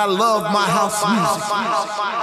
I love my house music.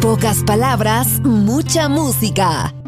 Pocas palabras, mucha música.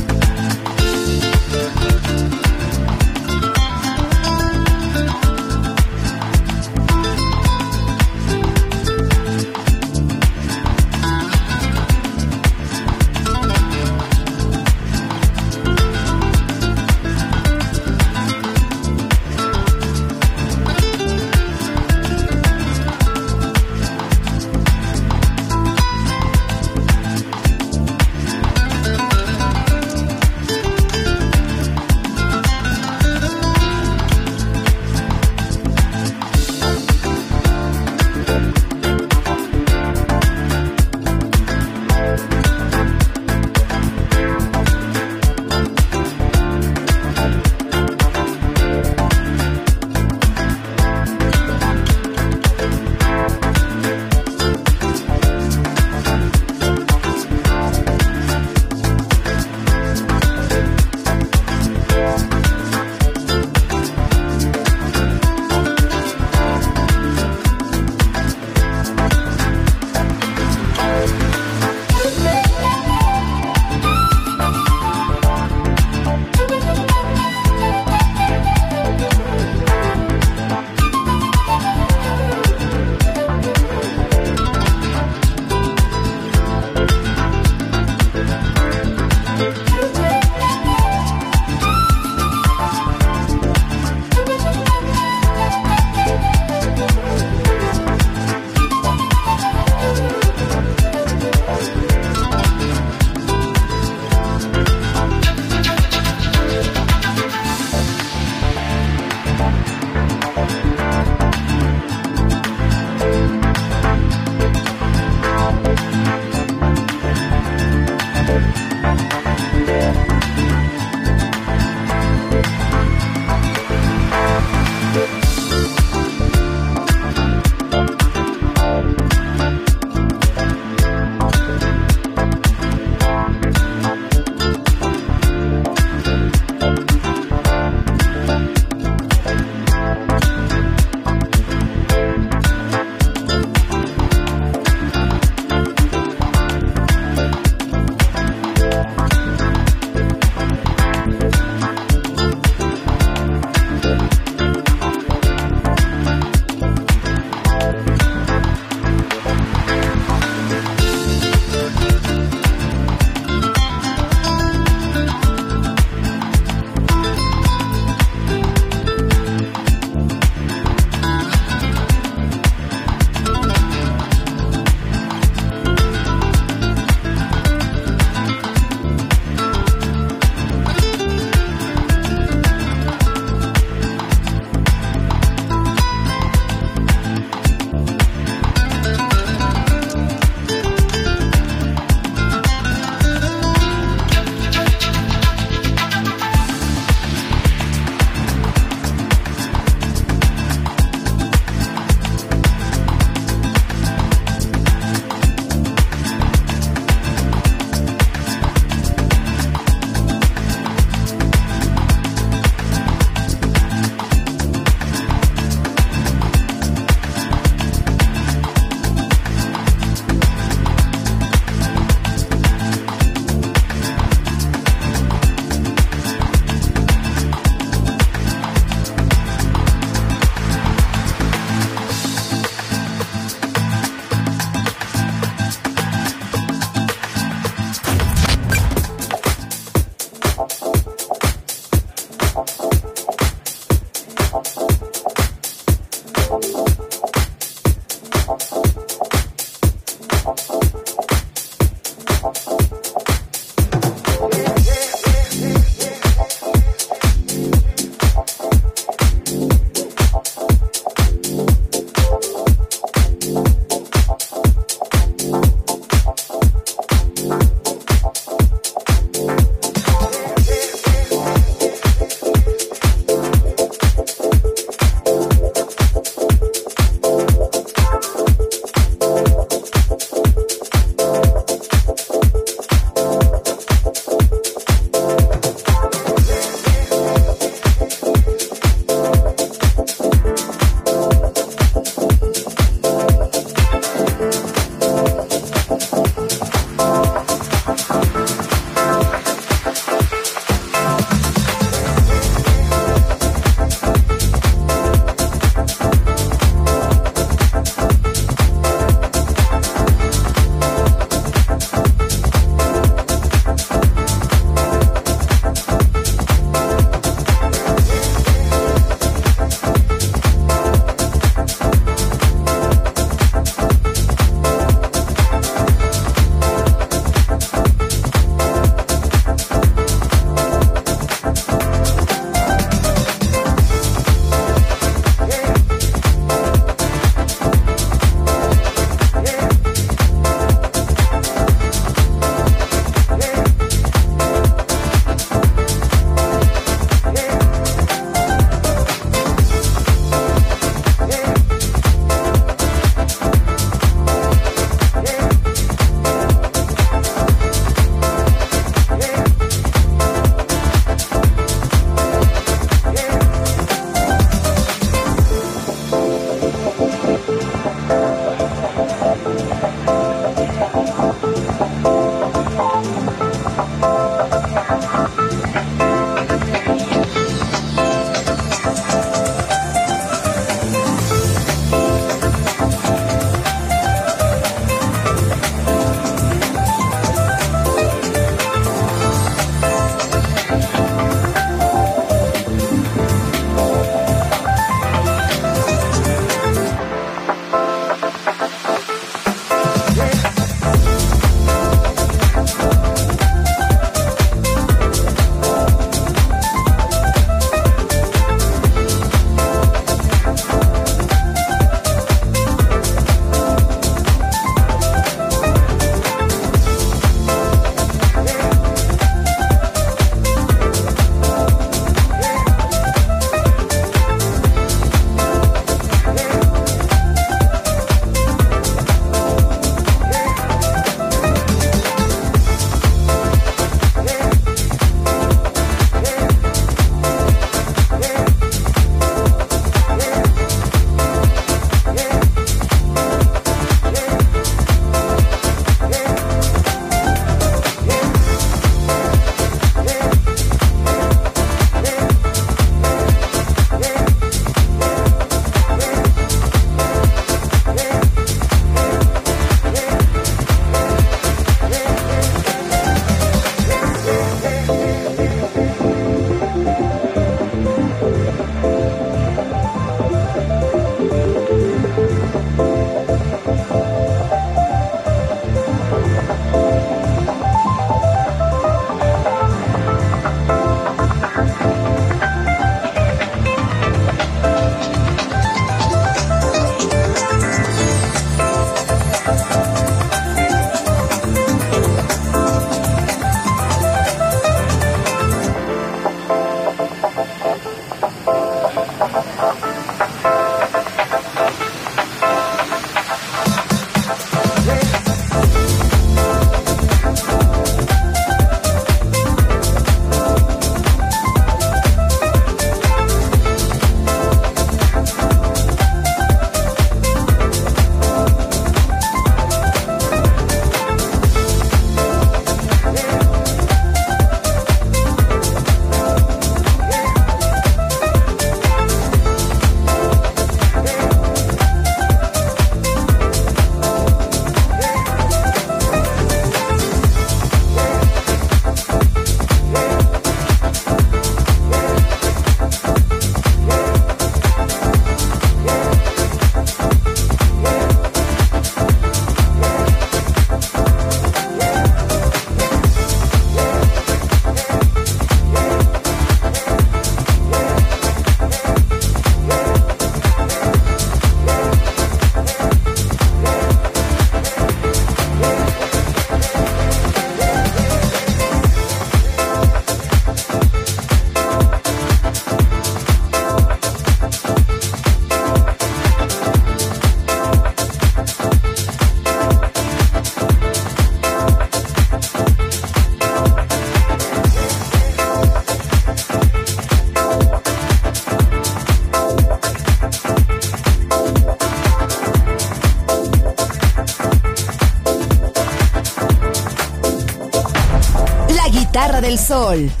Sol.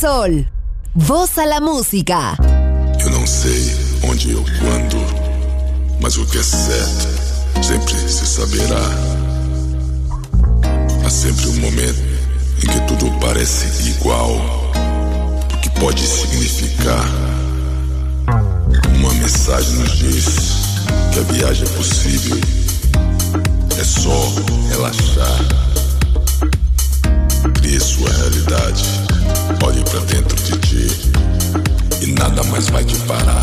Sol. Voz a la música. Eu não sei onde ou quando, mas o que é certo sempre se saberá. Há sempre um momento em que tudo parece igual, o que pode significar. Uma mensagem nos diz que a viagem é possível, é só relaxar. Pra dentro de ti e nada mais vai te parar.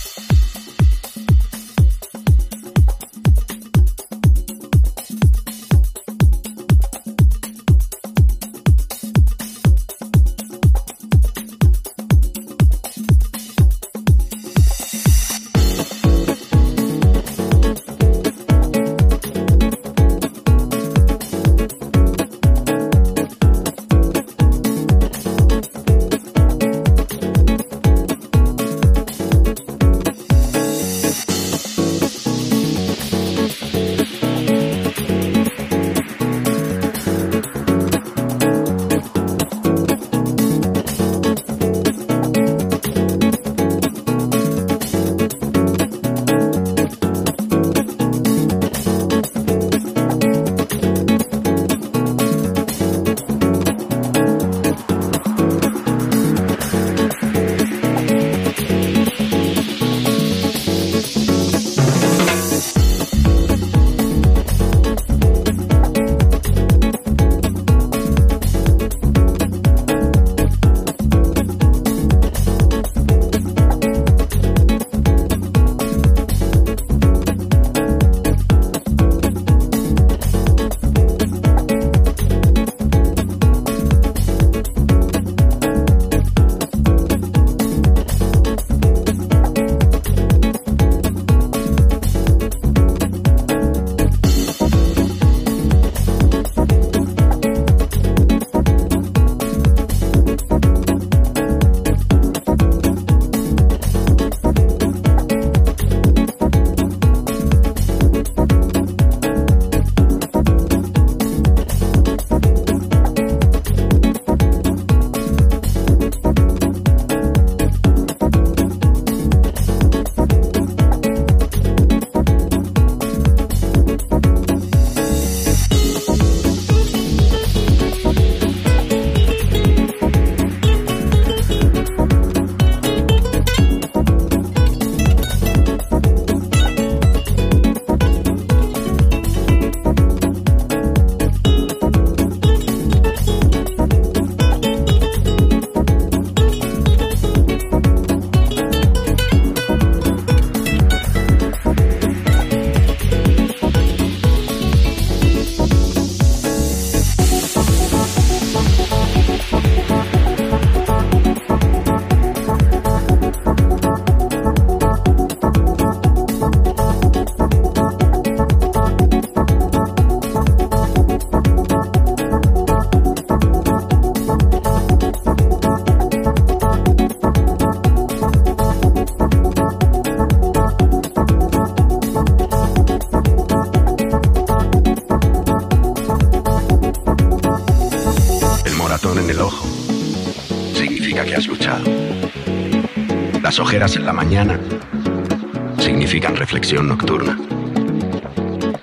Reflexión nocturna.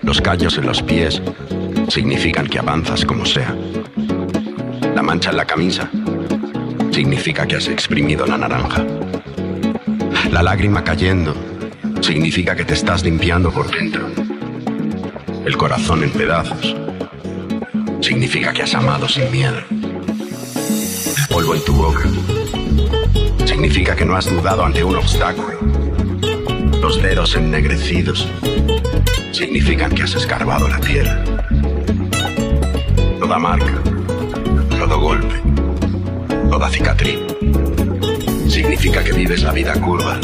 Los callos en los pies significan que avanzas como sea. La mancha en la camisa significa que has exprimido la naranja. La lágrima cayendo significa que te estás limpiando por dentro. El corazón en pedazos significa que has amado sin miedo. polvo en tu boca significa que no has dudado ante un obstáculo. Los dedos ennegrecidos significan que has escarbado la tierra. Toda marca, todo golpe, toda cicatriz significa que vives la vida curva,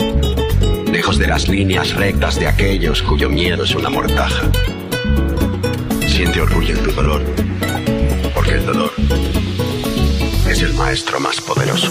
lejos de las líneas rectas de aquellos cuyo miedo es una mortaja. Siente orgullo en tu dolor, porque el dolor es el maestro más poderoso.